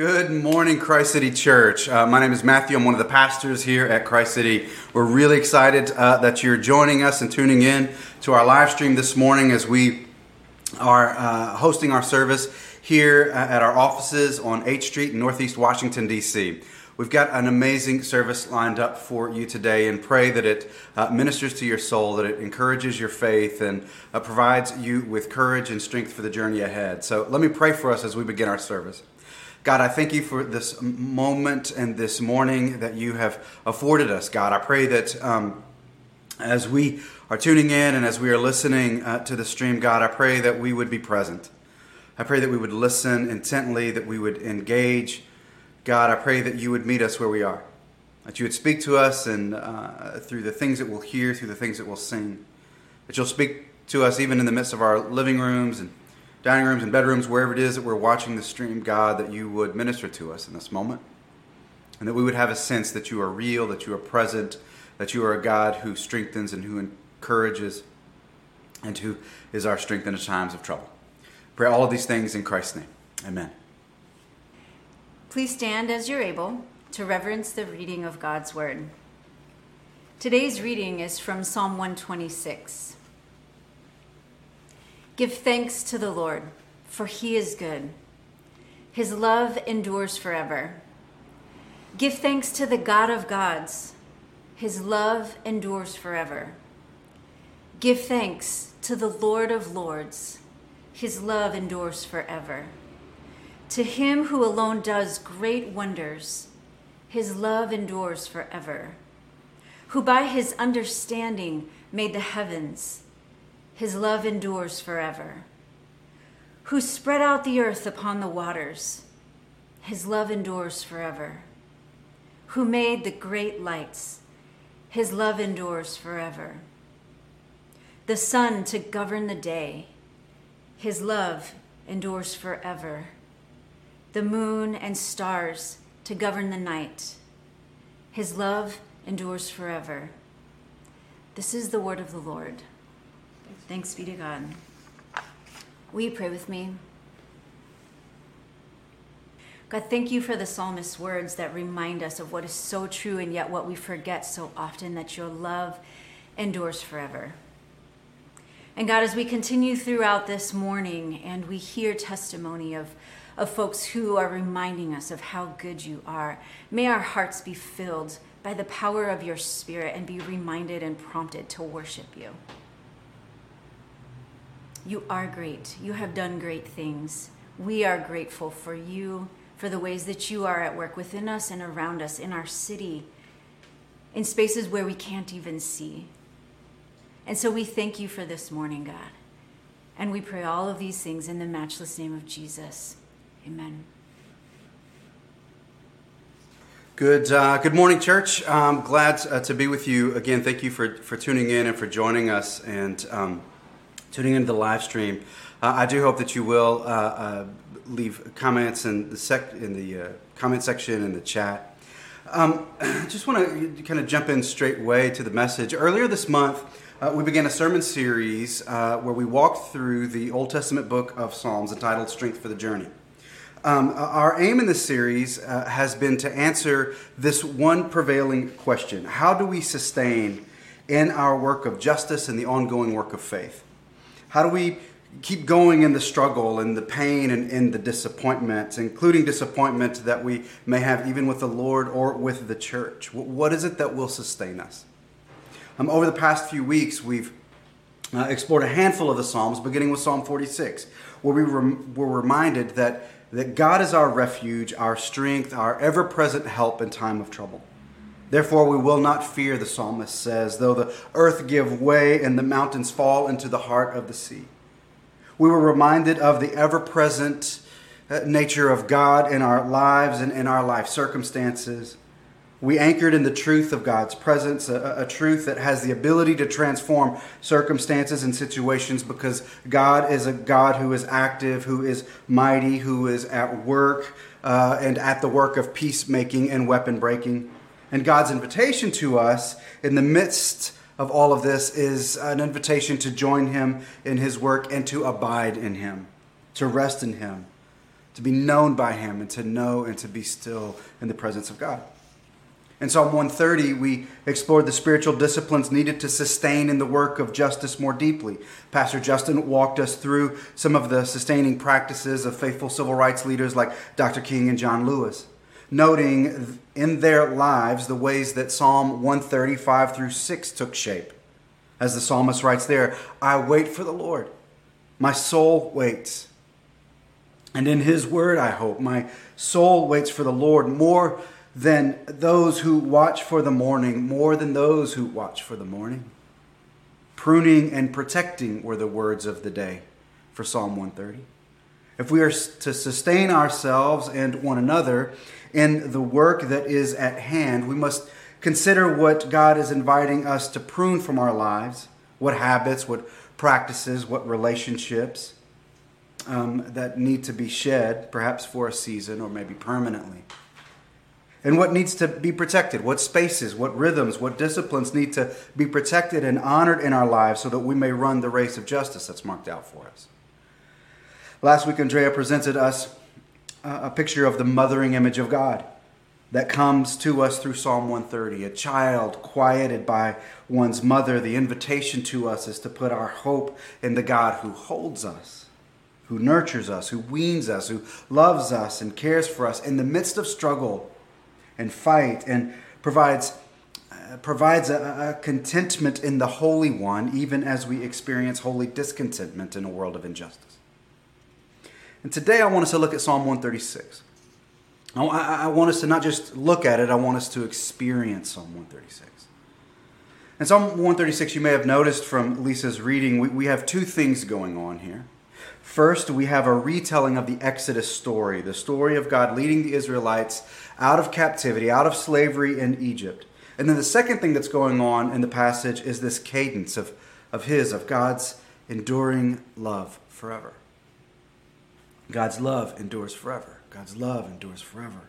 Good morning, Christ City Church. Uh, my name is Matthew. I'm one of the pastors here at Christ City. We're really excited uh, that you're joining us and tuning in to our live stream this morning as we are uh, hosting our service here at our offices on 8th Street in Northeast Washington, D.C. We've got an amazing service lined up for you today and pray that it uh, ministers to your soul, that it encourages your faith, and uh, provides you with courage and strength for the journey ahead. So let me pray for us as we begin our service. God, I thank you for this moment and this morning that you have afforded us, God. I pray that um, as we are tuning in and as we are listening uh, to the stream, God, I pray that we would be present. I pray that we would listen intently, that we would engage. God, I pray that you would meet us where we are, that you would speak to us and uh, through the things that we'll hear, through the things that we'll sing, that you'll speak to us even in the midst of our living rooms and dining rooms and bedrooms, wherever it is that we're watching the stream, God, that you would minister to us in this moment. And that we would have a sense that you are real, that you are present, that you are a God who strengthens and who encourages, and who is our strength in the times of trouble. Pray all of these things in Christ's name. Amen. Please stand as you're able to reverence the reading of God's Word. Today's reading is from Psalm 126. Give thanks to the Lord, for he is good. His love endures forever. Give thanks to the God of gods. His love endures forever. Give thanks to the Lord of lords. His love endures forever. To him who alone does great wonders, his love endures forever. Who by his understanding made the heavens his love endures forever. Who spread out the earth upon the waters, his love endures forever. Who made the great lights, his love endures forever. The sun to govern the day, his love endures forever. The moon and stars to govern the night, his love endures forever. This is the word of the Lord. Thanks be to God. Will you pray with me? God, thank you for the psalmist's words that remind us of what is so true and yet what we forget so often that your love endures forever. And God, as we continue throughout this morning and we hear testimony of, of folks who are reminding us of how good you are, may our hearts be filled by the power of your Spirit and be reminded and prompted to worship you. You are great. You have done great things. We are grateful for you, for the ways that you are at work within us and around us, in our city, in spaces where we can't even see. And so we thank you for this morning, God. And we pray all of these things in the matchless name of Jesus. Amen. Good, uh, good morning, church. I'm glad uh, to be with you again. Thank you for, for tuning in and for joining us. And um, tuning into the live stream. Uh, I do hope that you will uh, uh, leave comments in the sec- in the uh, comment section in the chat. Um, I just want to kind of jump in straight away to the message. Earlier this month, uh, we began a sermon series uh, where we walked through the Old Testament book of Psalms entitled "Strength for the Journey." Um, our aim in this series has been to answer this one prevailing question: How do we sustain in our work of justice and the ongoing work of faith? How do we keep going in the struggle and the pain and in the disappointment, including disappointment that we may have even with the Lord or with the church? What is it that will sustain us? Um, over the past few weeks, we've uh, explored a handful of the Psalms, beginning with Psalm 46, where we rem- were reminded that, that God is our refuge, our strength, our ever present help in time of trouble. Therefore, we will not fear, the psalmist says, though the earth give way and the mountains fall into the heart of the sea. We were reminded of the ever present uh, nature of God in our lives and in our life circumstances. We anchored in the truth of God's presence, a, a, truth that has the ability to transform circumstances and situations because God is a God who is active, who is mighty, who is at work uh, and at the work of peacemaking and weapon breaking. And God's invitation to us in the midst of all of this is an invitation to join Him in His work and to abide in Him, to rest in Him, to be known by Him, and to know and to be still in the presence of God. In Psalm 130, we explored the spiritual disciplines needed to sustain in the work of justice more deeply. Pastor Justin walked us through some of the sustaining practices of faithful civil rights leaders like Dr. King and John Lewis, noting in their lives the ways that Psalm 135 through 6 took shape. As the psalmist writes there, I wait for the Lord. My soul waits. And in his word, I hope. My soul waits for the Lord more than those who watch for the morning, more than those who watch for the morning. Pruning and protecting were the words of the day for Psalm 130. If we are to sustain ourselves and one another in the work that is at hand, we must consider what God is inviting us to prune from our lives what habits, what practices, what relationships um, that need to be shed, perhaps for a season or maybe permanently and what needs to be protected, what spaces, what rhythms, what disciplines need to be protected and honored in our lives so that we may run the race of justice that's marked out for us. Last week, Andrea presented us a picture of the mothering image of God that comes to us through Psalm 130. A child quieted by one's mother. The invitation to us is to put our hope in the God who holds us, who nurtures us, who weans us, who loves us and cares for us in the midst of struggle and fight and provides uh, provides a, a, contentment in the Holy One, even as we experience holy discontentment in a world of injustice. And today I want us to look at Psalm 136. I, want us to not just look at it, I want us to experience Psalm 136. In Psalm 136, you may have noticed from Lisa's reading, we, we have two things going on here. First, we have a retelling of the Exodus story, the story of God leading the Israelites out of captivity, out of slavery in Egypt. And then the second thing that's going on in the passage is this cadence of, of His, of God's enduring love forever. God's love endures forever. God's love endures forever.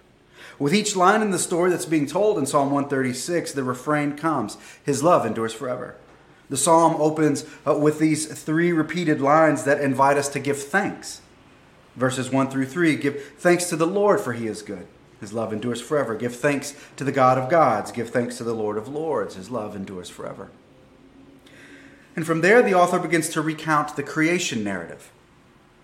With each line in the story that's being told in Psalm 136, the refrain comes His love endures forever. The psalm opens uh, with these three repeated lines that invite us to give thanks. Verses 1 through 3 Give thanks to the Lord, for he is good. His love endures forever. Give thanks to the God of gods. Give thanks to the Lord of lords. His love endures forever. And from there, the author begins to recount the creation narrative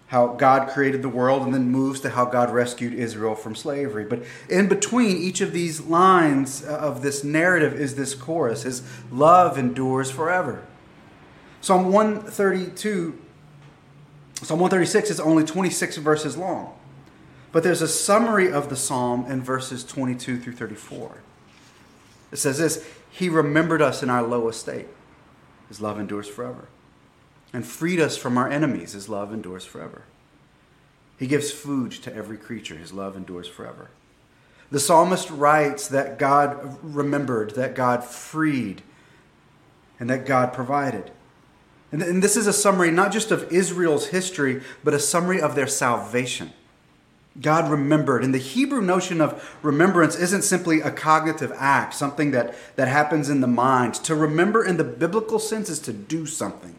how God created the world and then moves to how God rescued Israel from slavery. But in between each of these lines of this narrative is this chorus His love endures forever. Psalm 132, Psalm 136 is only 26 verses long. But there's a summary of the psalm in verses 22 through 34. It says this He remembered us in our low estate. His love endures forever. And freed us from our enemies. His love endures forever. He gives food to every creature. His love endures forever. The psalmist writes that God remembered, that God freed, and that God provided. And this is a summary not just of Israel's history, but a summary of their salvation. God remembered. And the Hebrew notion of remembrance isn't simply a cognitive act, something that, that happens in the mind. To remember in the biblical sense is to do something.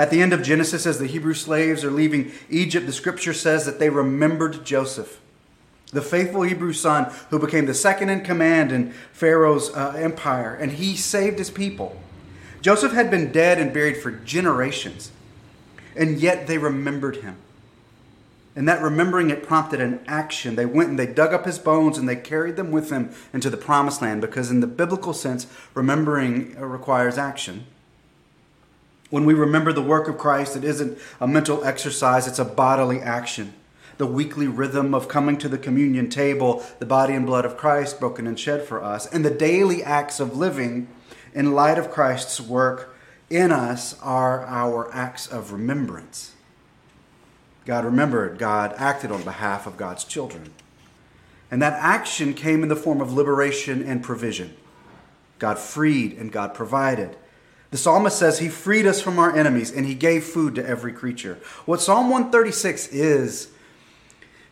At the end of Genesis, as the Hebrew slaves are leaving Egypt, the scripture says that they remembered Joseph, the faithful Hebrew son who became the second in command in Pharaoh's uh, empire, and he saved his people. Joseph had been dead and buried for generations, and yet they remembered him. And that remembering it prompted an action. They went and they dug up his bones and they carried them with them into the promised land because, in the biblical sense, remembering requires action. When we remember the work of Christ, it isn't a mental exercise, it's a bodily action. The weekly rhythm of coming to the communion table, the body and blood of Christ broken and shed for us, and the daily acts of living in light of Christ's work in us are our acts of remembrance. God remembered, God acted on behalf of God's children. And that action came in the form of liberation and provision. God freed and God provided. The psalmist says he freed us from our enemies and he gave food to every creature. What Psalm 136 is,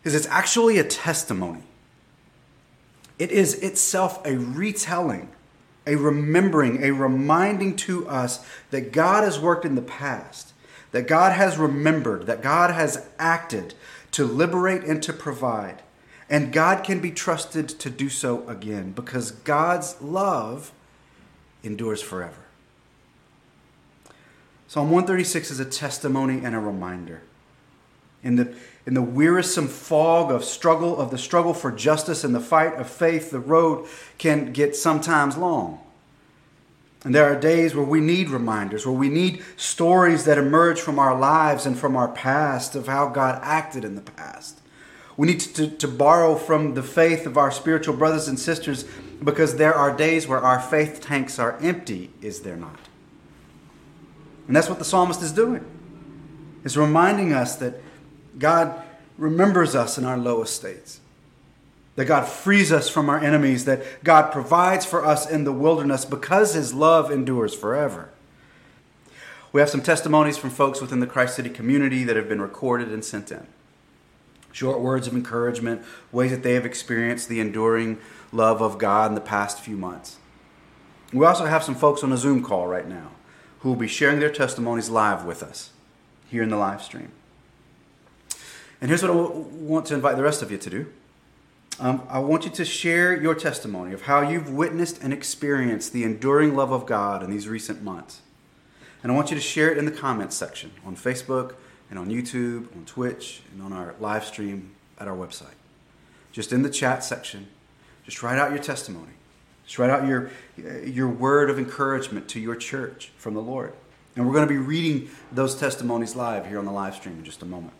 is it's actually a testimony. It is itself a retelling, a remembering, a reminding to us that God has worked in the past that God has remembered, that God has acted to liberate and to provide. And God can be trusted to do so again because God's love endures forever. Psalm 136 is a testimony and a reminder. In the, in the wearisome fog of struggle, of the struggle for justice and the fight of faith, the road can get sometimes long. And there are days where we need reminders, where we need stories that emerge from our lives and from our past of how God acted in the past. We need to, to borrow from the faith of our spiritual brothers and sisters because there are days where our faith tanks are empty, is there not? And that's what the psalmist is doing. Is reminding us that God remembers us in our lowest states that God frees us from our enemies, that God provides for us in the wilderness because his love endures forever. We have some testimonies from folks within the Christ City community that have been recorded and sent in. Short words of encouragement, ways that they have experienced the enduring love of God in the past few months. We also have some folks on a Zoom call right now who will be sharing their testimonies live with us here in the live stream. And here's what I want to invite the rest of you to do. Um, I want you to share your testimony of how you've witnessed and experienced the enduring love of God in these recent months. And I want you to share it in the comments section on Facebook and on YouTube, on Twitch, and on our live stream at our website. Just in the chat section, just write out your testimony. Just write out your, your word of encouragement to your church from the Lord. And we're going to be reading those testimonies live here on the live stream in just a moment.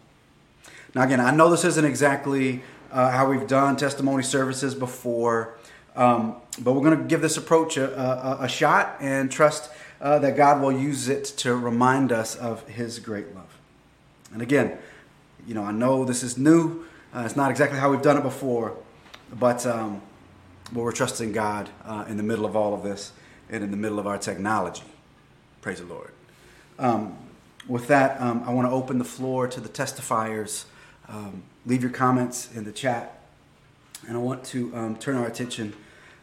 Now, again, I know this isn't exactly uh, how we've done testimony services before. Um, but we're going to give this approach a, a, a shot and trust uh, that God will use it to remind us of His great love. And again, you know, I know this is new. Uh, it's not exactly how we've done it before, but, um, but we're trusting God uh, in the middle of all of this and in the middle of our technology. Praise the Lord. Um, with that, um, I want to open the floor to the testifiers. Um, leave your comments in the chat. And I want to um, turn our attention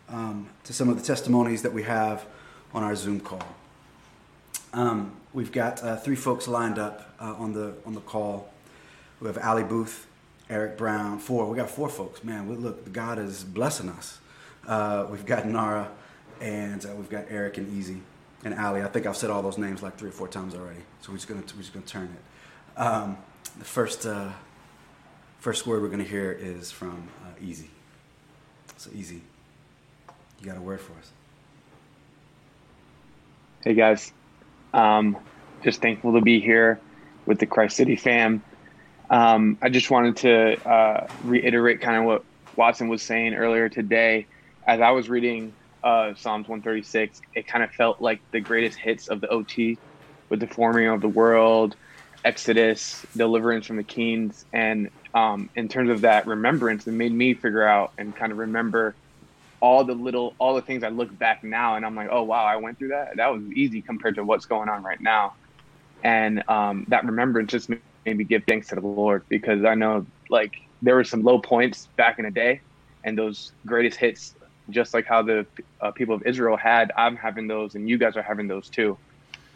um, to some of the testimonies that we have on our Zoom call. Um, we've got uh, three folks lined up uh, on the on the call. We have Ali Booth, Eric Brown, four. We got four folks. Man, we, look, God is blessing us. Uh, we've got Nara, and uh, we've got Eric and Easy and Ali. I think I've said all those names like three or four times already. So we're just gonna we're just gonna turn it. Um, the first uh, First word we're to hear is from uh, Easy. So, Easy, you got a word for us? Hey, guys. Um, just thankful to be here with the Christ City fam. Um, I just wanted to uh, reiterate kind of what Watson was saying earlier today. As I was reading uh, Psalms 136, it kind of felt like the greatest hits of the OT with the forming of the world, Exodus, deliverance from the kings, and um, in terms of that remembrance, it made me figure out and kind of remember all the little all the things I look back now and I'm like, oh wow, I went through that. That was easy compared to what's going on right now. And um, that remembrance just made me give thanks to the Lord because I know like there were some low points back in the day, and those greatest hits, just like how the uh, people of Israel had, I'm having those, and you guys are having those too.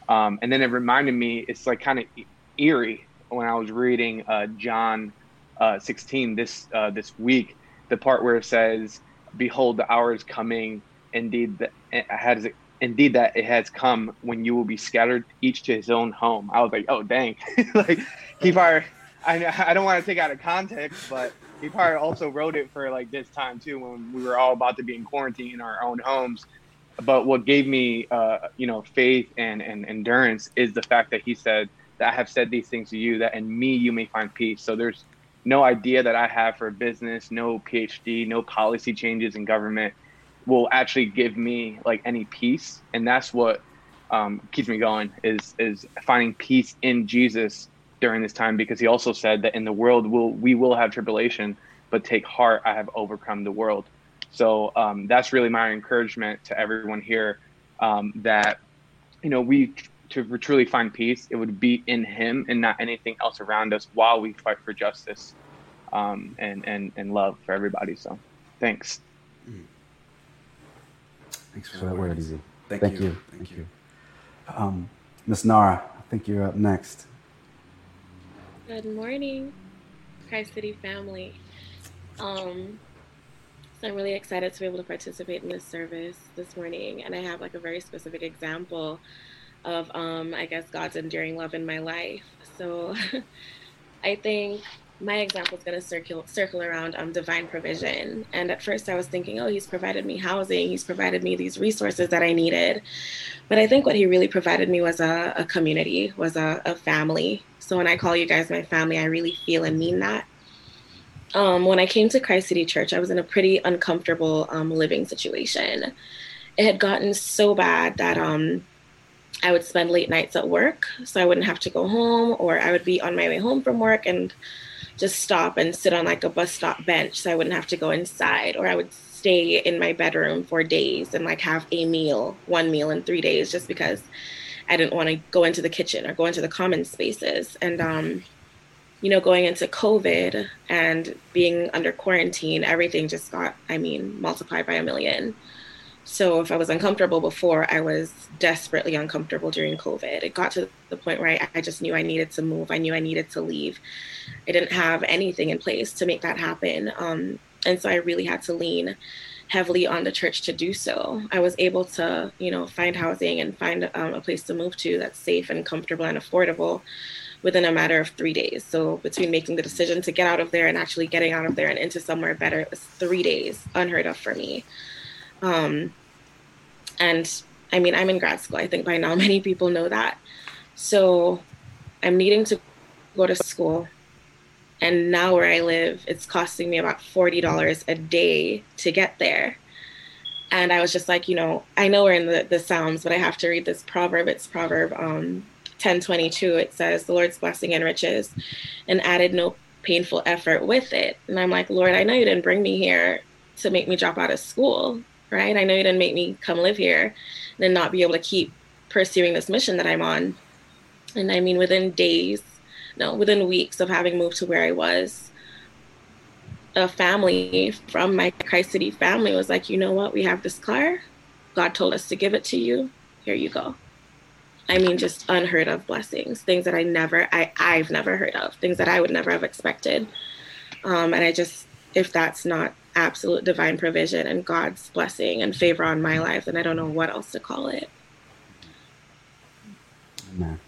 Um, and then it reminded me, it's like kind of eerie when I was reading uh, John uh, 16 this uh, this week, the part where it says, "Behold, the hour is coming. Indeed, that has indeed that it has come when you will be scattered, each to his own home." I was like, "Oh, dang!" like he probably, I I don't want to take out of context, but he probably also wrote it for like this time too, when we were all about to be in quarantine in our own homes. But what gave me, uh, you know, faith and, and endurance is the fact that he said that I have said these things to you, that in me you may find peace. So there's no idea that I have for business, no PhD, no policy changes in government will actually give me like any peace. And that's what um, keeps me going is is finding peace in Jesus during this time because he also said that in the world will we will have tribulation, but take heart, I have overcome the world. So um, that's really my encouragement to everyone here um, that you know we to truly find peace, it would be in Him and not anything else around us while we fight for justice um, and, and, and love for everybody. So thanks. Mm. Thanks for, that word, Easy. Thank, Thank you. you. Thank, you. Um, Miss Nara, I think you're up next. Good morning. Christ City family. Um, so I'm really excited to be able to participate in this service this morning, and I have like a very specific example of, um, I guess, God's enduring love in my life. So I think my example is going to circle circle around um, divine provision. And at first, I was thinking, oh, he's provided me housing, he's provided me these resources that I needed. But I think what he really provided me was a, a community, was a, a, family. So when I call you guys my family, I really feel and mean that. Um, when I came to Christ City Church, I was in a pretty uncomfortable um, living situation. It had gotten so bad that um, I would spend late nights at work, so I wouldn't have to go home, or I would be on my way home from work and just stop and sit on like a bus stop bench so I wouldn't have to go inside, or I would stay in my bedroom for days and like have a meal, one meal in three days, just because I didn't want to go into the kitchen or go into the common spaces. And, um, you know, going into COVID and being under quarantine, everything just got, I mean, multiplied by a million. So if I was uncomfortable before, I was desperately uncomfortable during COVID. It got to the point where I, I, just knew I needed to move. I knew I needed to leave. I didn't have anything in place to make that happen. Um, and so I really had to lean heavily on the church to do so. I was able to, you know, find housing and find um, a place to move to that's safe and comfortable and affordable within a matter of three days. So between making the decision to get out of there and actually getting out of there and into somewhere better, it was three days, unheard of for me. Um, and I mean, I'm in grad school. I think by now many people know that. So I'm needing to go to school. And now where I live, it's costing me about $40 a day to get there. And I was just like, you know, I know we're in the, the Psalms, but I have to read this proverb. It's Proverb um, 1022. It says, The Lord's blessing and riches, and added no painful effort with it. And I'm like, Lord, I know you didn't bring me here to make me drop out of school right? I know you didn't make me come live here and not be able to keep pursuing this mission that I'm on. And I mean, within days, no, within weeks of having moved to where I was, a family from my Christ City family was like, you know what? We have this car. God told us to give it to you. Here you go. I mean, just unheard of blessings, things that I never, I, I've never heard of, things that I would never have expected. Um, and I just, if that's not absolute divine provision and God's blessing and favor on my life, and I don't know what else to call it. Amen.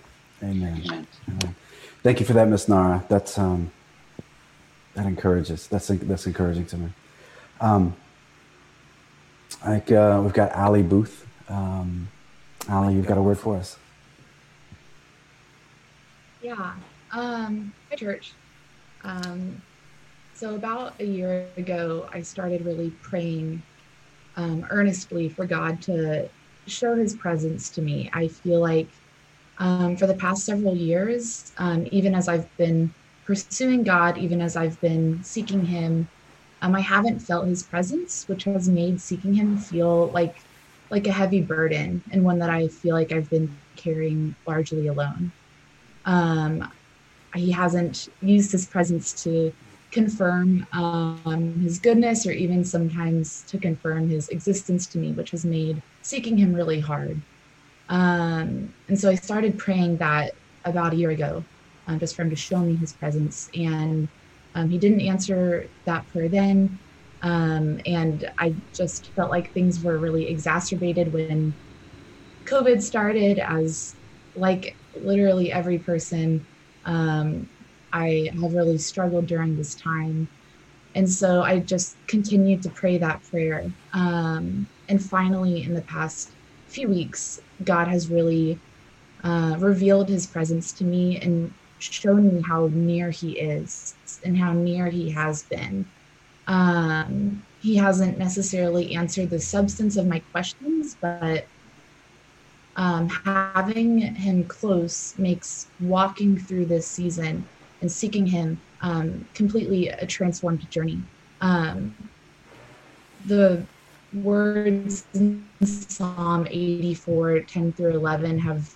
Amen. Amen. Thank you for that, Miss Nara. That's um, that encourages. That's that's encouraging to me. Um, like uh, we've got Ali Booth. Um, Ali, you've got a word for us. Yeah. Um, hi, church. Um, so, about a year ago, I started really praying um, earnestly for God to show his presence to me. I feel like um, for the past several years, um, even as I've been pursuing God, even as I've been seeking him, um, I haven't felt his presence, which has made seeking him feel like like a heavy burden and one that I feel like I've been carrying largely alone. Um, he hasn't used his presence to confirm um, his goodness or even sometimes to confirm his existence to me, which has made seeking him really hard. Um, and so I started praying that about a year ago, um, just for him to show me his presence. And um, he didn't answer that prayer then. Um, and I just felt like things were really exacerbated when COVID started, as like literally every person um, I have really struggled during this time. And so I just continued to pray that prayer. Um, and finally, in the past few weeks, God has really uh, revealed his presence to me and shown me how near he is and how near he has been. Um, he hasn't necessarily answered the substance of my questions, but um, having him close makes walking through this season and seeking Him um, completely a transformed journey. Um, the words in Psalm 84, 10 through 11 have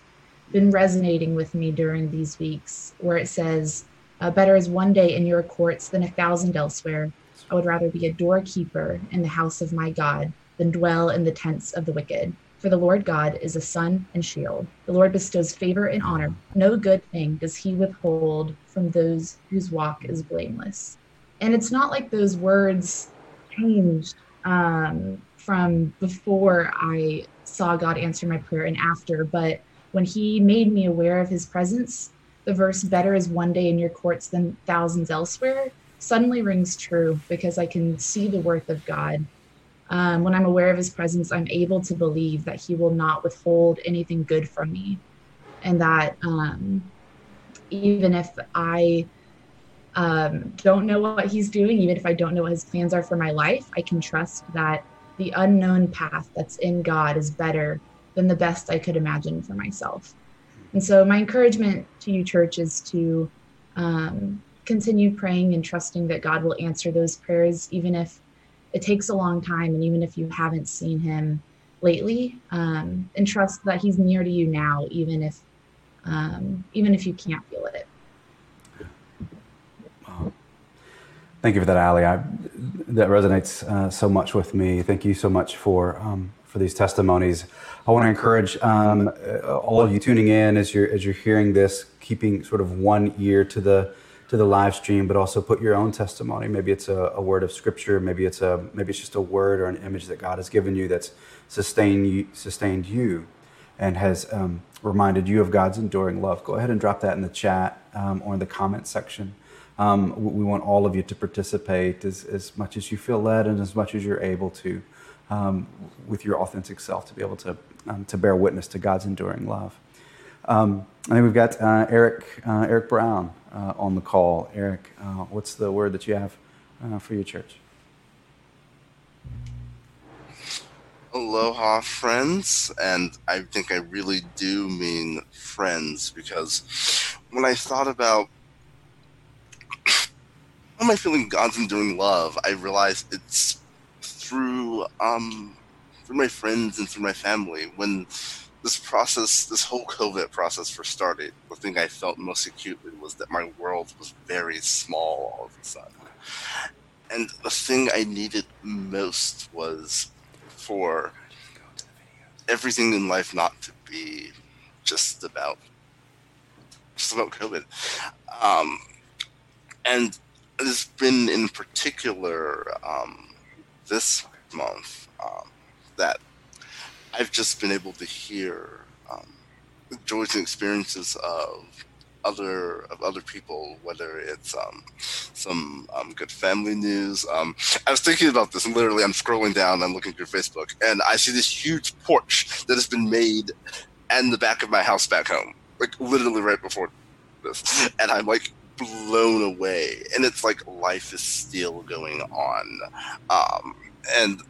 been resonating with me during these weeks, where it says, uh, Better is one day in your courts than a thousand elsewhere. I would rather be a doorkeeper in the house of my God than dwell in the tents of the wicked. For the Lord God is a sun and shield. The Lord bestows favor and honor. No good thing does he withhold from those whose walk is blameless. And it's not like those words changed um, from before I saw God answer my prayer and after, but when he made me aware of his presence, the verse, better is one day in your courts than thousands elsewhere, suddenly rings true because I can see the worth of God um, when I'm aware of his presence, I'm able to believe that he will not withhold anything good from me. And that um, even if I um, don't know what he's doing, even if I don't know what his plans are for my life, I can trust that the unknown path that's in God is better than the best I could imagine for myself. And so, my encouragement to you, church, is to um, continue praying and trusting that God will answer those prayers, even if it takes a long time and even if you haven't seen him lately um, and trust that he's near to you now even if um, even if you can't feel it. Thank you for that ali. I, that resonates uh, so much with me. Thank you so much for um, for these testimonies. I want to encourage um, all of you tuning in as you're as you're hearing this keeping sort of one ear to the to the live stream, but also put your own testimony. Maybe it's a, a, word of scripture. Maybe it's a maybe it's just a word or an image that God has given you that's sustained you, sustained you, and has um, reminded you of God's enduring love. Go ahead and drop that in the chat um, or in the comment section. Um, we want all of you to participate as, as much as you feel led and as much as you're able to, um, with your authentic self, to be able to um, to bear witness to God's enduring love. Um, I think we've got uh, Eric uh, Eric Brown uh, on the call. Eric, uh, what's the word that you have uh, for your church? Aloha, friends, and I think I really do mean friends because when I thought about how am I feeling God's enduring love, I realized it's through um, through my friends and through my family. When this process, this whole COVID process first started, the thing I felt most acutely was that my world was very small all of a sudden. And the thing I needed most was for everything in life not to be just about just about COVID. Um, and it's been in particular um, this month um, that I've just been able to hear um, joys and experiences of other of other people, whether it's um, some um, good family news. Um, I was thinking about this, and literally, I'm scrolling down, I'm looking through Facebook, and I see this huge porch that has been made in the back of my house back home, like literally right before this, and I'm like blown away, and it's like life is still going on, um, and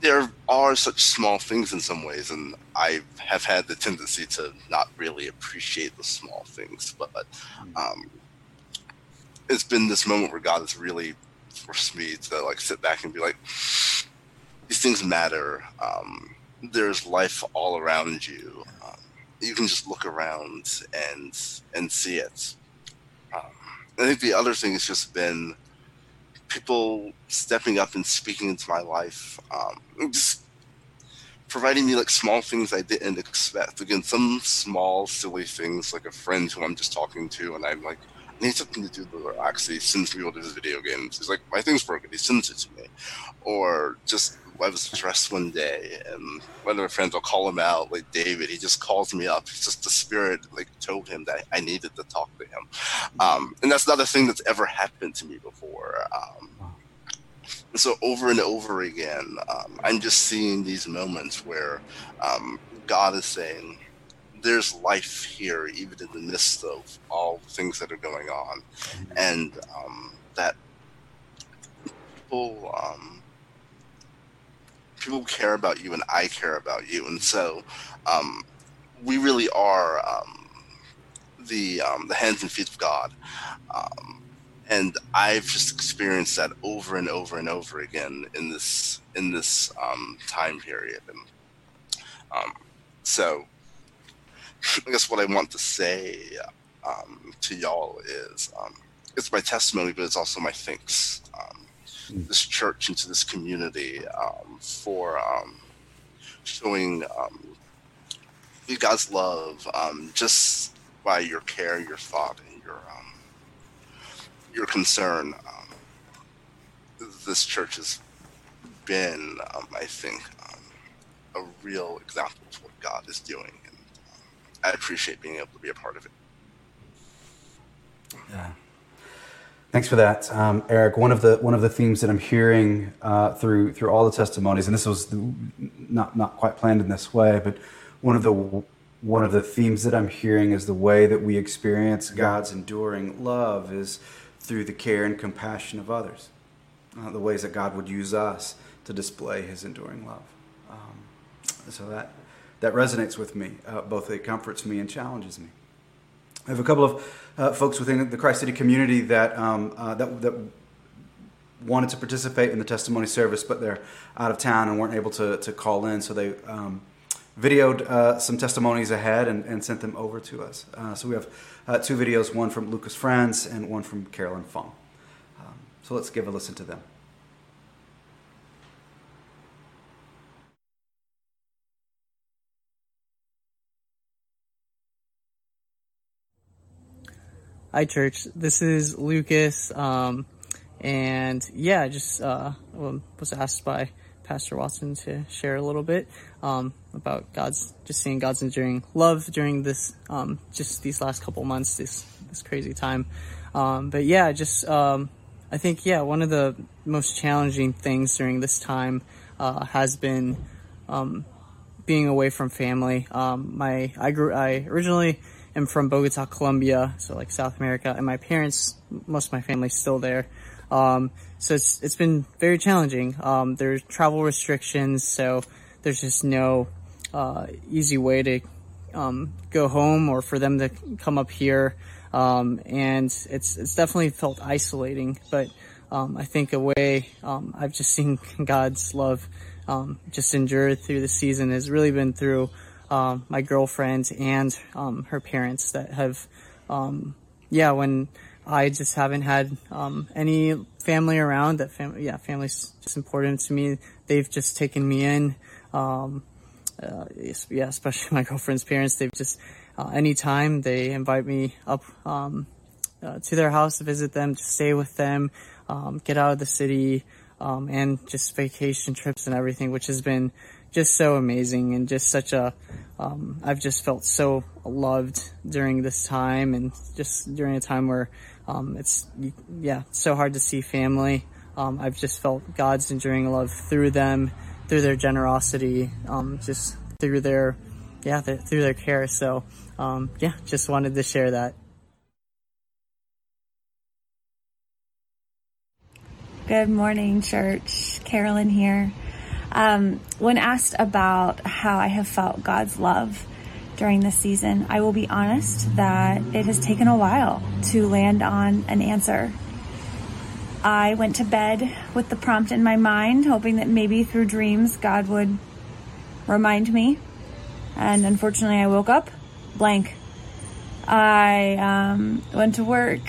there are such small things in some ways, and I have had the tendency to not really appreciate the small things. But um, it's been this moment where God has really forced me to like sit back and be like, these things matter. Um, there's life all around you. Um, you can just look around and and see it. Um, I think the other thing has just been people stepping up and speaking into my life, um, just providing me like small things I didn't expect. Again, some small silly things like a friend who I'm just talking to, and I'm like, I need something to do. Or actually sends me all his video games. He's like, my thing's broken. He sends it to me, or just I was stressed one day, and one of my friends will call him out, like David. He just calls me up. It's just the spirit like told him that I needed to talk to him, um, and that's not a thing that's ever happened to me before. Um, and so over and over again, um, I'm just seeing these moments where um, God is saying, "There's life here, even in the midst of all the things that are going on," and um, that people um, people care about you and I care about you, and so um, we really are um, the um, the hands and feet of God. Um, and I've just experienced that over and over and over again in this in this um, time period, and um, so I guess what I want to say to y'all is it's my testimony, but it's also my thanks. Um, this church into this community um, for um, showing um, God's love um, just by your care, your thought, and your um, your concern. This church has been, I think, a real example of what God is doing, and I appreciate being able to be a part of it. Yeah. Thanks for that, um, Eric. One of the one of the themes that I'm hearing uh, through through all the testimonies, and this was not not quite planned in this way, but one of the one of the themes that I'm hearing is the way that we experience God's enduring love is through the care and compassion of others, uh, the ways that God would use us to display His enduring love. Um, so that that resonates with me. Uh, both it comforts me and challenges me. I have a couple of uh, folks within the Christ City community that, um, uh, that, that wanted to participate in the testimony service, but they're out of town and weren't able to, to call in. So they um, videoed uh, some testimonies ahead and, and, sent them over to us. Uh, so we have uh, two videos, one from Lucas Franz and one from Carolyn Fong. Um, so let's give a listen to them. Hi, church. This is Lucas. Um, and yeah, just uh, was asked by Pastor Watson to share a little bit um, about God's just seeing God's enduring love during this um, just these last couple months, this this crazy time. Um, but yeah, just um, I think yeah, one of the most challenging things during this time uh, has been um, being away from family. Um, my I grew I originally am from Bogota, Colombia, so like South America, and my parents, most of my family's still there. Um, so it's it's been very challenging. Um, there's travel restrictions, so there's just no uh, easy way to um, go home or for them to come up here. Um, and it's it's definitely felt isolating, but um, I think a way um, I've just seen God's love just endure through the season has really been through um, my girlfriend and um, her parents that have, um, yeah, when I just haven't had um, any family around, that family, yeah, family's just important to me. They've just taken me in. Um, uh, yeah, especially my girlfriend's parents. They've just, uh, anytime they invite me up um, uh, to their house to visit them, to stay with them, get out of the city, and just vacation trips and everything, which has been just so amazing and just such a um, I've just felt so loved during this time and just during a time where um, it's yeah so hard to see family. Um, I've just felt God's enduring love through them, through their generosity, um, just through their yeah through their care. So um, yeah, just wanted to share that. Good morning, church. Carolyn here. Um, when asked about how I have felt God's love during this season, I will be honest that it has taken a while to land on an answer. I went to bed with the prompt in my mind, hoping that maybe through dreams God would remind me. And unfortunately, I woke up blank. I um, went to work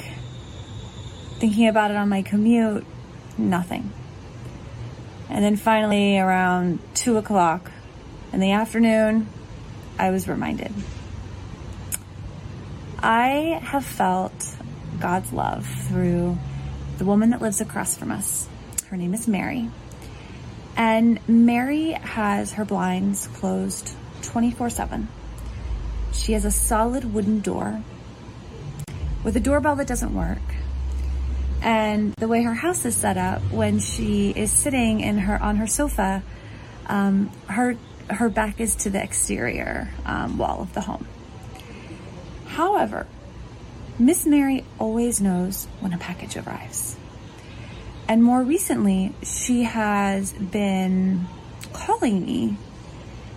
thinking about it on my commute, nothing. And then finally, around two o'clock in the afternoon, I was reminded. I have felt God's love through the woman that lives across from us. Her name is Mary. And Mary has her blinds closed 24 7. She has a solid wooden door with a doorbell that doesn't work and the way her house is set up, when she is sitting in her on her sofa, um, her her back is to the exterior um, wall of the home. However, Miss Mary always knows when a package arrives. And more recently, she has been calling me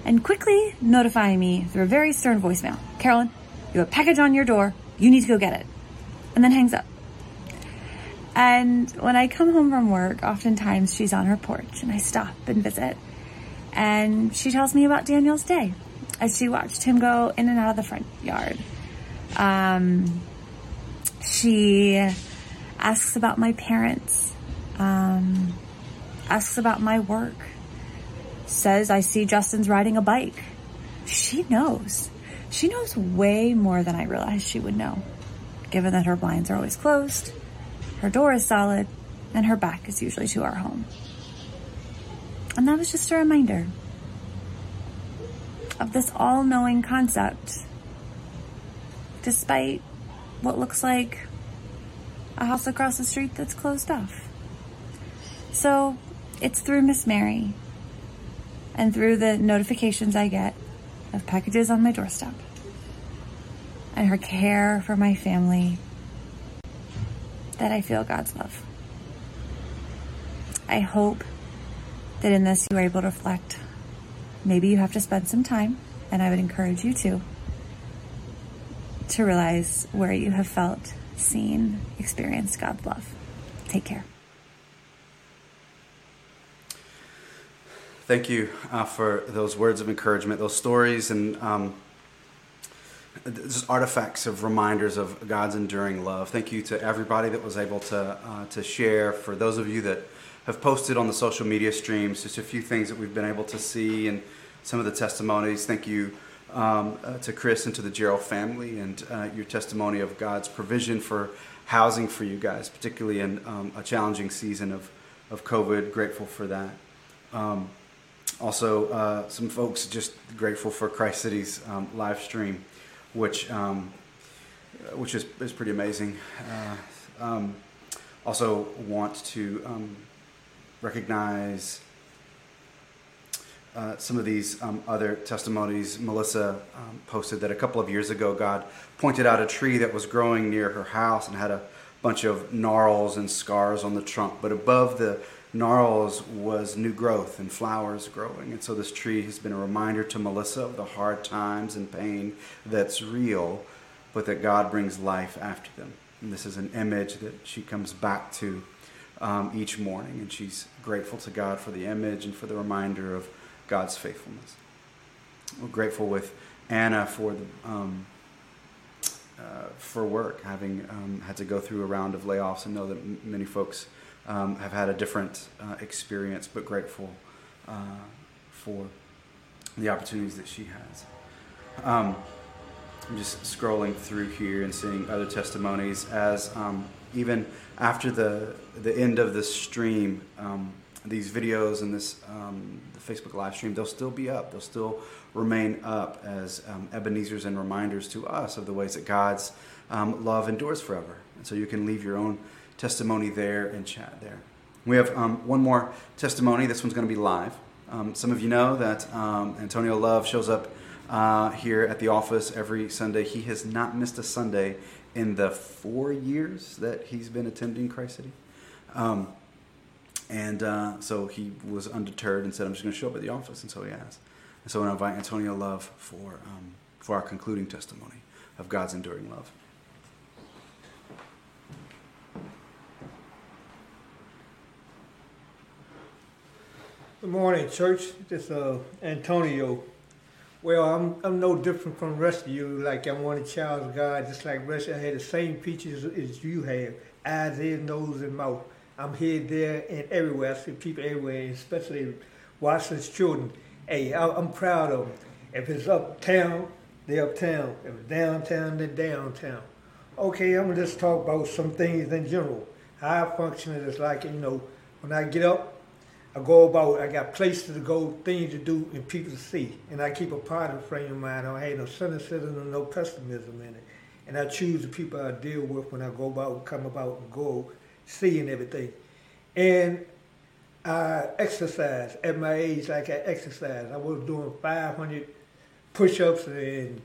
and quickly notifying me through a very stern voicemail Carolyn, you have a package on your door. You need to go get it. And then hangs up. And when I come home from work, oftentimes she's on her porch and I stop and visit. And she tells me about Daniel's day as she watched him go in and out of the front yard. Um, she asks about my parents, um, asks about my work. says, I see Justin's riding a bike. She knows. She knows way more than I realized she would know, given that her blinds are always closed, her door is solid, and her back is usually to our home. And that was just a reminder of this all knowing concept, despite what looks like a house across the street that's closed off. So it's through Miss Mary and through the notifications I get of packages on my doorstep and her care for my family that I feel God's love. I hope that in this you are able to reflect. Maybe you have to spend some time, and I would encourage you to, to realize where you have felt, seen, experienced God's love. Take care. Thank you uh, for those words of encouragement, those stories, and um, just artifacts of reminders of God's enduring love. Thank you to everybody that was able to uh, to share. For those of you that have posted on the social media streams, just a few things that we've been able to see and some of the testimonies. Thank you um, uh, to Chris and to the Gerald family and uh, your testimony of God's provision for housing for you guys, particularly in um, a challenging season of of COVID. Grateful for that. Um, also, uh, some folks just grateful for Christ City's um, live stream, which um, which is, is pretty amazing. Uh, um, also, want to um, recognize uh, some of these um, other testimonies. Melissa um, posted that a couple of years ago, God pointed out a tree that was growing near her house and had a bunch of gnarls and scars on the trunk, but above the gnarls was new growth and flowers growing. And so this tree has been a reminder to Melissa of the hard times and pain that's real, but that God brings life after them. And this is an image that she comes back to um, each morning, and she's grateful to God for the image and for the reminder of God's faithfulness. We're grateful with Anna for the. Um, uh, for work, having um, had to go through a round of layoffs and know that m- many folks um, have had a different uh, experience, but grateful uh, for the opportunities that she has. Um, I'm just scrolling through here and seeing other testimonies as um, even after the the end of the stream, um, these videos and this um, the Facebook live stream, they'll still be up. They'll still remain up as um, Ebenezer's and reminders to us of the ways that God's love endures forever. And so you can leave your own testimony there and chat there. We have um, one more testimony. This one's going to be live. Um, some of you know that um, Antonio Love shows up uh, here at the office every Sunday. He has not missed a Sunday in the four years that he's been attending Christ City. Um, and uh, so he was undeterred and said, I'm just going to show up at the office. And so he has. And so I invite Antonio Love for, um, for our concluding testimony of God's enduring love. Good morning, church. This is uh, Antonio. Well, I'm I'm no different from the rest of you. Like I'm one of the child God, just like rest. I had the same features as you have: eyes, ears, nose, and mouth. I'm here, there, and everywhere. I see people everywhere, especially Watson's children. Hey, I, I'm proud of them. If it's uptown, they're uptown. If it's downtown, they're downtown. Okay, I'm gonna just talk about some things in general. How I function is like you know, when I get up, I go about, I got places to go, things to do, and people to see. And I keep a positive frame of mind. I don't have no cynicism or no pessimism in it. And I choose the people I deal with when I go about, come about, and go see and everything. And I exercise at my age like I exercise. I was doing 500 push-ups and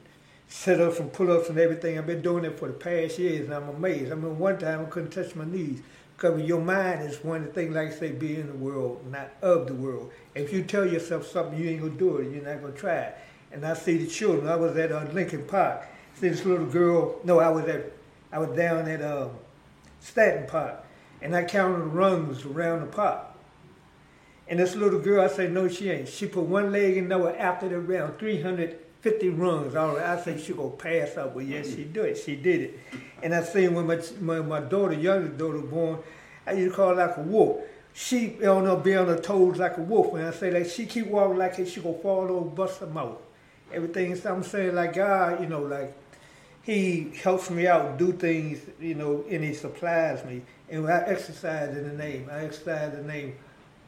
sit-ups and pull-ups and everything. I've been doing it for the past years, and I'm amazed. I mean, one time I couldn't touch my knees. Because your mind is one of the things, like I say, be in the world, not of the world. If you tell yourself something, you ain't gonna do it. You're not gonna try it. And I see the children. I was at uh, Lincoln Park. See this little girl. No, I was at, I was down at um, Stanton Park, and I counted the rungs around the park. And this little girl, I said, no, she ain't. She put one leg in there after the round, 350 runs. All right, I said she gonna pass out. Well, yes, she did. It. She did it. And I seen when my, my, my daughter, youngest daughter, born, I used to call her like a wolf. she on her be on her toes like a wolf. And I say like she keep walking like it, she gonna fall over, bust her mouth. Everything. So I'm saying like God, you know, like He helps me out, do things, you know, and He supplies me. And I exercise in the name. I exercise the name,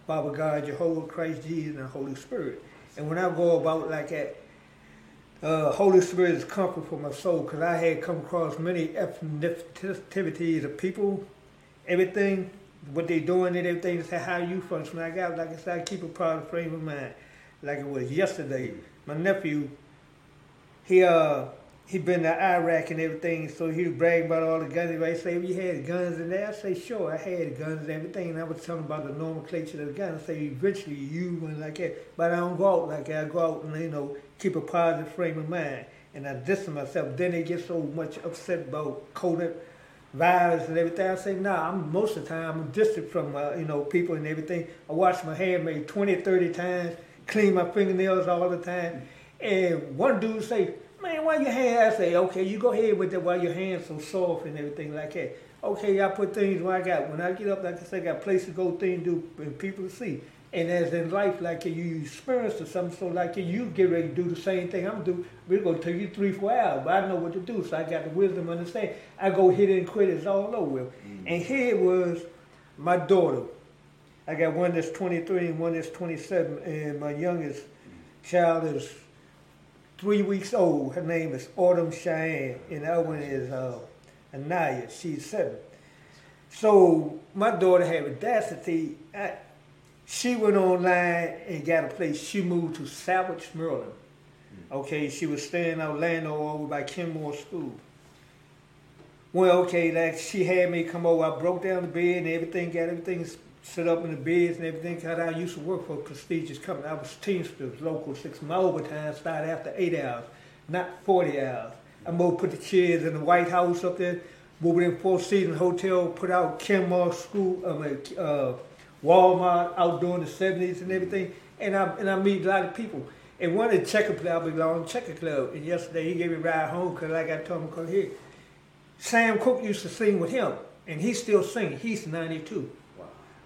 Father God, Jehovah, Christ Jesus, and Holy Spirit. And when I go about like that, uh, Holy Spirit is comfort for my soul because I had come across many ethnicities of people, everything, what they doing and everything, say how you function. I got, like I said, I keep a positive frame of mind. Like it was yesterday, my nephew, he uh he been to Iraq and everything, so he was bragging about all the guns. Everybody say, well, you had guns in there? I say, sure, I had guns and everything. And I was telling about the nomenclature of the guns. I say, eventually you went like that. But I don't go out like that. I go out and, you know, keep a positive frame of mind. And I distance myself. Then they get so much upset about COVID virus and everything. I say, nah, I'm most of the time, I'm distant from, uh, you know, people and everything. I wash my hair maybe 20, 30 times, clean my fingernails all the time. And one dude say, man, why your hands? I say, okay, you go ahead with that while your hands so soft and everything like that. Okay, I put things where I got. When I get up, like I said, I got places to go, things to do, and people to see. And as in life, like you experience or something, so like you get ready to do the same thing I'm doing. We're gonna take you three, four hours, but I know what to do, so I got the wisdom, understand. I go hit it and quit it's all over. Mm. And here was my daughter. I got one that's 23 and one that's 27, and my youngest child is three weeks old. Her name is Autumn Cheyenne, and the other one is uh, Anaya. She's seven. So my daughter had audacity. I, she went online and got a place. She moved to Savage, Maryland. Okay, she was staying out Orlando over by Kenmore School. Well, okay, like she had me come over. I broke down the bed and everything, got everything set up in the beds and everything. Cause I used to work for a prestigious company. I was Teamsters, local six. My overtime started after eight hours, not 40 hours. I moved, put the chairs in the White House up there, moved in Four Seasons Hotel, put out Kenmore School, I mean, uh, Walmart out during the 70s and everything. And I, and I meet a lot of people. And one of the checker club, I belong checker club. And yesterday he gave me a ride home because like I told him, come here. Sam Cooke used to sing with him, and he's still singing. He's 92.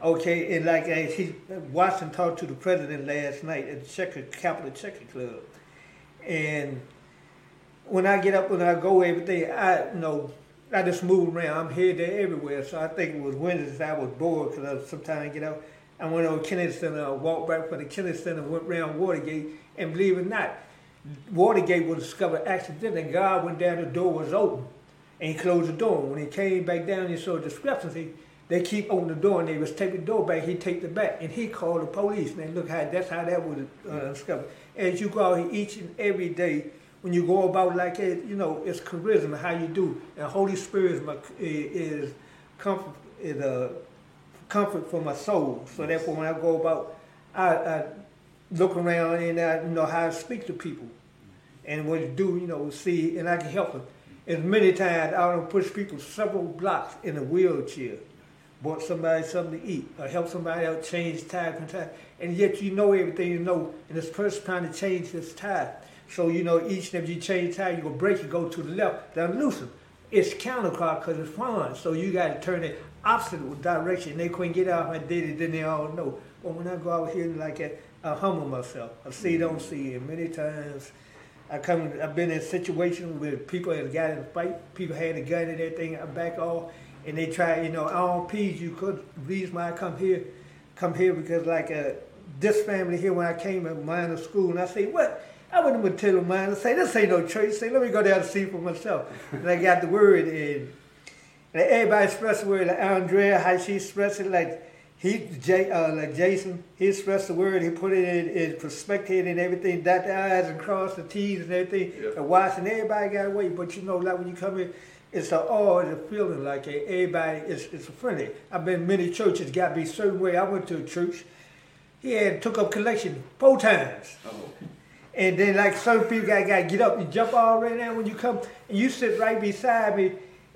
Okay, and like uh, he Watson talked to the president last night at the Checker Capital Checker Club, and when I get up when I go every day, I you know I just move around. I'm here, there, everywhere. So I think it was Wednesday. I was bored because sometimes I get. I went over Kennedy Center, I walked back from the Kennedy Center, went around Watergate, and believe it or not, Watergate was discovered accidentally. God went down, the door was open, and he closed the door. When he came back down, he saw a discrepancy they keep opening the door and they was take the door back. He take the back and he called the police. And look how that's how that was uh, discovered. As you go out here each and every day, when you go about like that, you know it's charisma how you do. And Holy Spirit is, my, is comfort is a comfort for my soul. So therefore, when I go about, I, I look around and I you know how to speak to people, and what to do, you know, see, and I can help them. As many times I don't push people several blocks in a wheelchair bought somebody something to eat, or helped somebody out change tire and tire, and yet you know everything you know, and this person trying to change this tire. So you know each time you change tire, you go break it, go to the left, then loosen. It's counterclock because it's fun, so you got to turn it opposite direction. They couldn't get out. I did it, then they all know. But when I go out here like that, I humble myself. I see, don't mm-hmm. see, and many times. I come, I've been in situations where people have got in a fight, people had a gun and everything, I back off, and they try, you know, don't peas you could reason why I come here, come here because like uh, this family here when I came at minor school and I say, what? I wouldn't even tell them. I say, this ain't no church. Say, let me go down and see for myself. and I got the word and, and everybody expressed the word like Andrea, how she expressed it like he, Jay, uh, like Jason, he expressed the word, he put it in, in perspective and everything, dot the I's and cross the T's and everything, yep. and watching everybody got away. But you know, like when you come in, it's a oh, it's a feeling like everybody is it's a friendly. I've been many churches got to be certain way. I went to a church, he had took up collection four times. Oh. And then like some people got got to get up and jump all right now when you come and you sit right beside me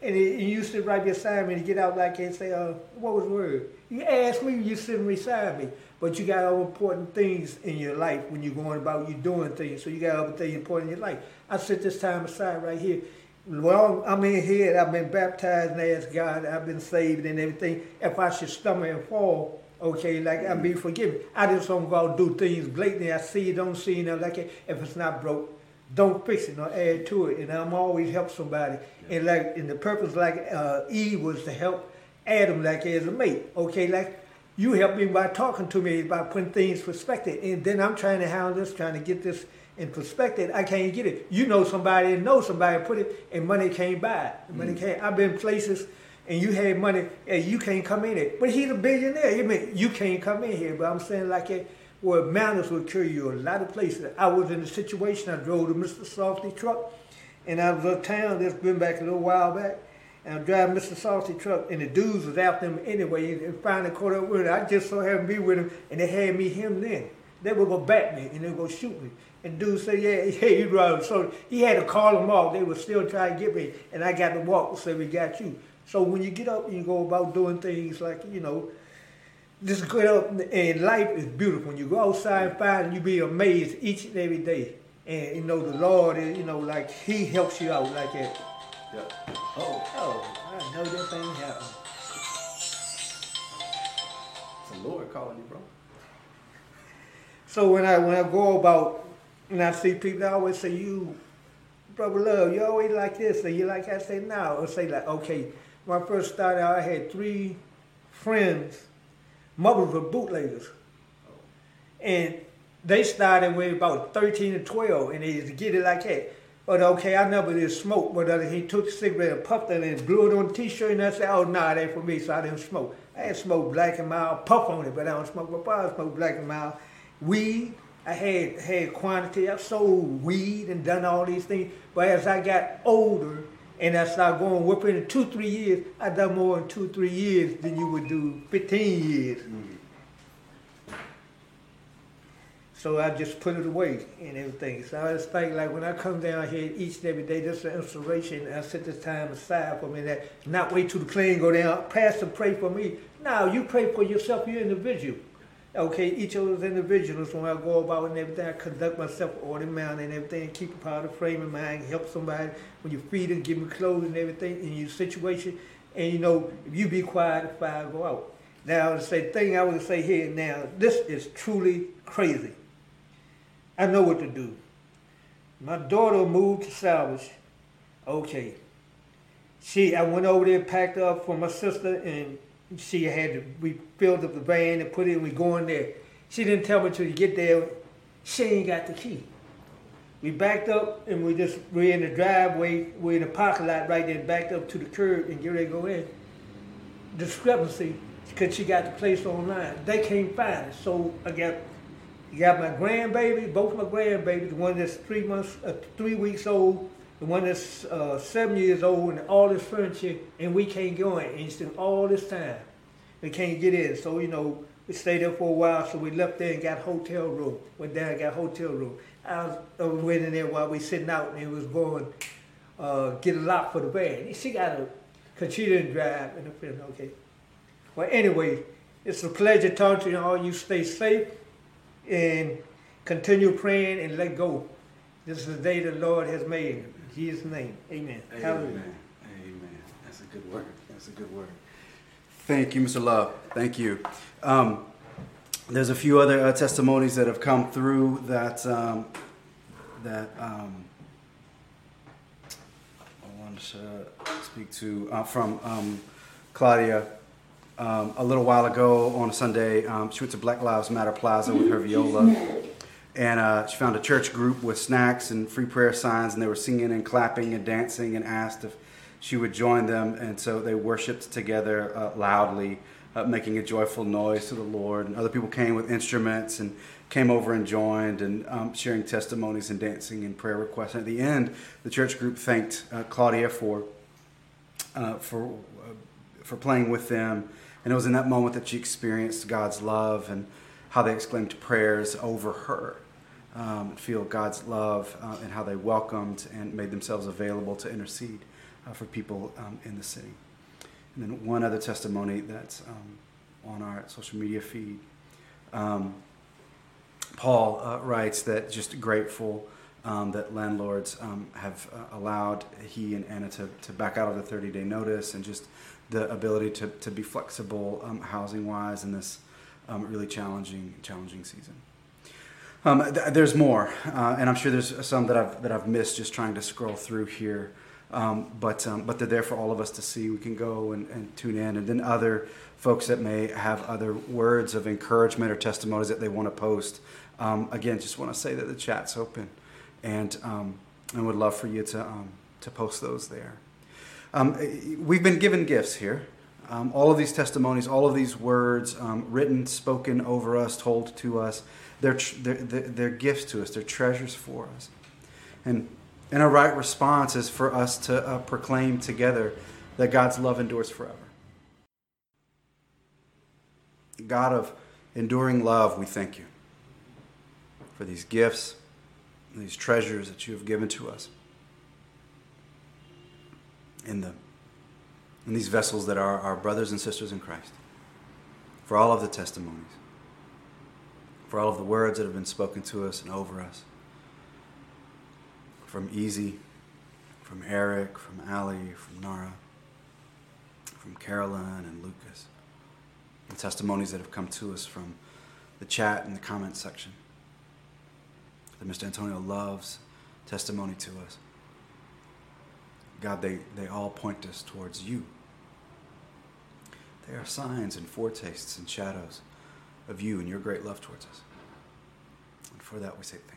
and, it, and you sit right beside me and get out like and say, uh, what was the word? You ask me, you sitting beside me. But you got other important things in your life when you're going about you doing things. So you got other things important in your life. I sit this time aside right here well, I'm in here, I've been baptized and asked God, I've been saved and everything. If I should stumble and fall, Okay, like I mean, forgive forgiven. I just don't go out do things blatantly. I see it, don't see it. Like if it's not broke, don't fix it nor add to it. And I'm always help somebody. Yeah. And like, and the purpose, like uh, Eve was to help Adam, like as a mate. Okay, like you help me by talking to me by putting things perspective. And then I'm trying to handle this, trying to get this in perspective. I can't get it. You know somebody and know somebody put it, and money came by. Money mm. came. I've been places and you had money and you can't come in it. But he's a billionaire. I mean, you can't come in here. But I'm saying like it, well, manners will carry you a lot of places. I was in a situation, I drove the Mr. Softee truck, and I was uptown, this been back a little while back, and I'm driving Mr. Softee truck, and the dudes was after him anyway, and finally caught up with him. I just so happened to be with him, and they had me him then. They were gonna bat me, and they were gonna shoot me. And dude said, yeah, yeah, you driving. So he had to call them off. They were still trying to get me, and I got to walk and say, we got you. So when you get up and you go about doing things like, you know, just get up and life is beautiful. When you go outside and find you be amazed each and every day. And you know the Lord is, you know, like He helps you out like that. Yep. Oh, oh, I know that thing happened. It's the Lord calling you, bro. So when I when I go about and I see people, I always say, "You, brother, love, you always like this, or you like I say now, or say like, okay, when I first started out, I had three friends, mothers were bootleggers. And they started with about 13 or 12, and they used to get it like that. But okay, I never did smoke, but uh, he took the cigarette and puffed it and blew it on the t-shirt, and I said, oh, nah, that ain't for me, so I didn't smoke. I had smoked black and mild, puff on it, but I don't smoke, but I smoked black and mild. Weed, I had had quantity, I sold weed and done all these things, but as I got older, and I started going within two, three years, I done more in two, three years than you would do 15 years. Mm-hmm. So I just put it away and everything. So I just think like when I come down here each and every day, this is an inspiration. I set this time aside for me that not wait till the plane go down. Pastor pray for me. Now you pray for yourself, you're individual okay, each of those individuals, when I go about and everything, I conduct myself order manner and everything, keep a of frame of mind, help somebody when you feed them, give them clothes and everything in your situation. And you know, if you be quiet, if I go out. Now, the same thing I would say here now, this is truly crazy. I know what to do. My daughter moved to Savage. Okay. She, I went over there, packed up for my sister, and she had to, we filled up the van and put it, we going there. She didn't tell me till you get there, she ain't got the key. We backed up and we just, we're in the driveway, we're in the parking lot right there, backed up to the curb and get ready to go in. Discrepancy, because she got the place online. They can't find it. So I got, got my grandbaby, both my grandbabies, one that's three months, uh, three weeks old, the one that's uh, seven years old and all this furniture, and we can't go in. And he spent all this time. We can't get in. So, you know, we stayed there for a while, so we left there and got hotel room. Went down and got hotel room. I was, I was waiting there while we sitting out, and he was going uh, get a lock for the van. She got a, because she didn't drive. And I okay. Well, anyway, it's a pleasure talking to you all. You stay safe and continue praying and let go. This is the day the Lord has made. Jesus' name. Amen. Amen. Hallelujah. Amen. That's a good word. That's a good word. Thank you, Mr. Love. Thank you. Um, there's a few other uh, testimonies that have come through that um, that um, I wanted to speak to uh, from um, Claudia. Um, a little while ago on a Sunday, um, she went to Black Lives Matter Plaza with her viola and uh, she found a church group with snacks and free prayer signs, and they were singing and clapping and dancing, and asked if she would join them. And so they worshiped together uh, loudly, uh, making a joyful noise to the Lord. And other people came with instruments and came over and joined, and um, sharing testimonies and dancing and prayer requests. And at the end, the church group thanked uh, Claudia for uh, for uh, for playing with them, and it was in that moment that she experienced God's love and how they exclaimed prayers over her um, feel God's love uh, and how they welcomed and made themselves available to intercede uh, for people um, in the city. And then one other testimony that's um, on our social media feed. Um, Paul uh, writes that just grateful um, that landlords um, have uh, allowed he and Anna to, to back out of the 30 day notice and just the ability to, to be flexible housing wise in this um, really challenging, challenging season. Um, th- there's more, uh, and I'm sure there's some that I've that I've missed just trying to scroll through here. Um, but um, but they're there for all of us to see. We can go and, and, tune in, and then other folks that may have other words of encouragement or testimonies that they want to post. Um, again, just want to say that the chat's open, and um, I would love for you to um, to post those there. Um, we've been given gifts here. all of these testimonies, all of these words, written, spoken over us, told to us, they're, they're, they're gifts to us. They're treasures for us, and and a right response is for us to uh, proclaim together that God's love endures forever. God of enduring love, we thank you for these gifts, these treasures that you have given to us. In, the, in these vessels that are our brothers and sisters in Christ, for all of the testimonies, for all of the words that have been spoken to us and over us from Easy, from Eric, from Ali, from Nara, from Carolyn and Lucas. The testimonies that have come to us from the chat and the comment section. That Mr. Antonio Love's testimony to us. God, they, they all point us towards you. They are signs and foretastes and shadows of you and your great love towards us. And for that we say thank you.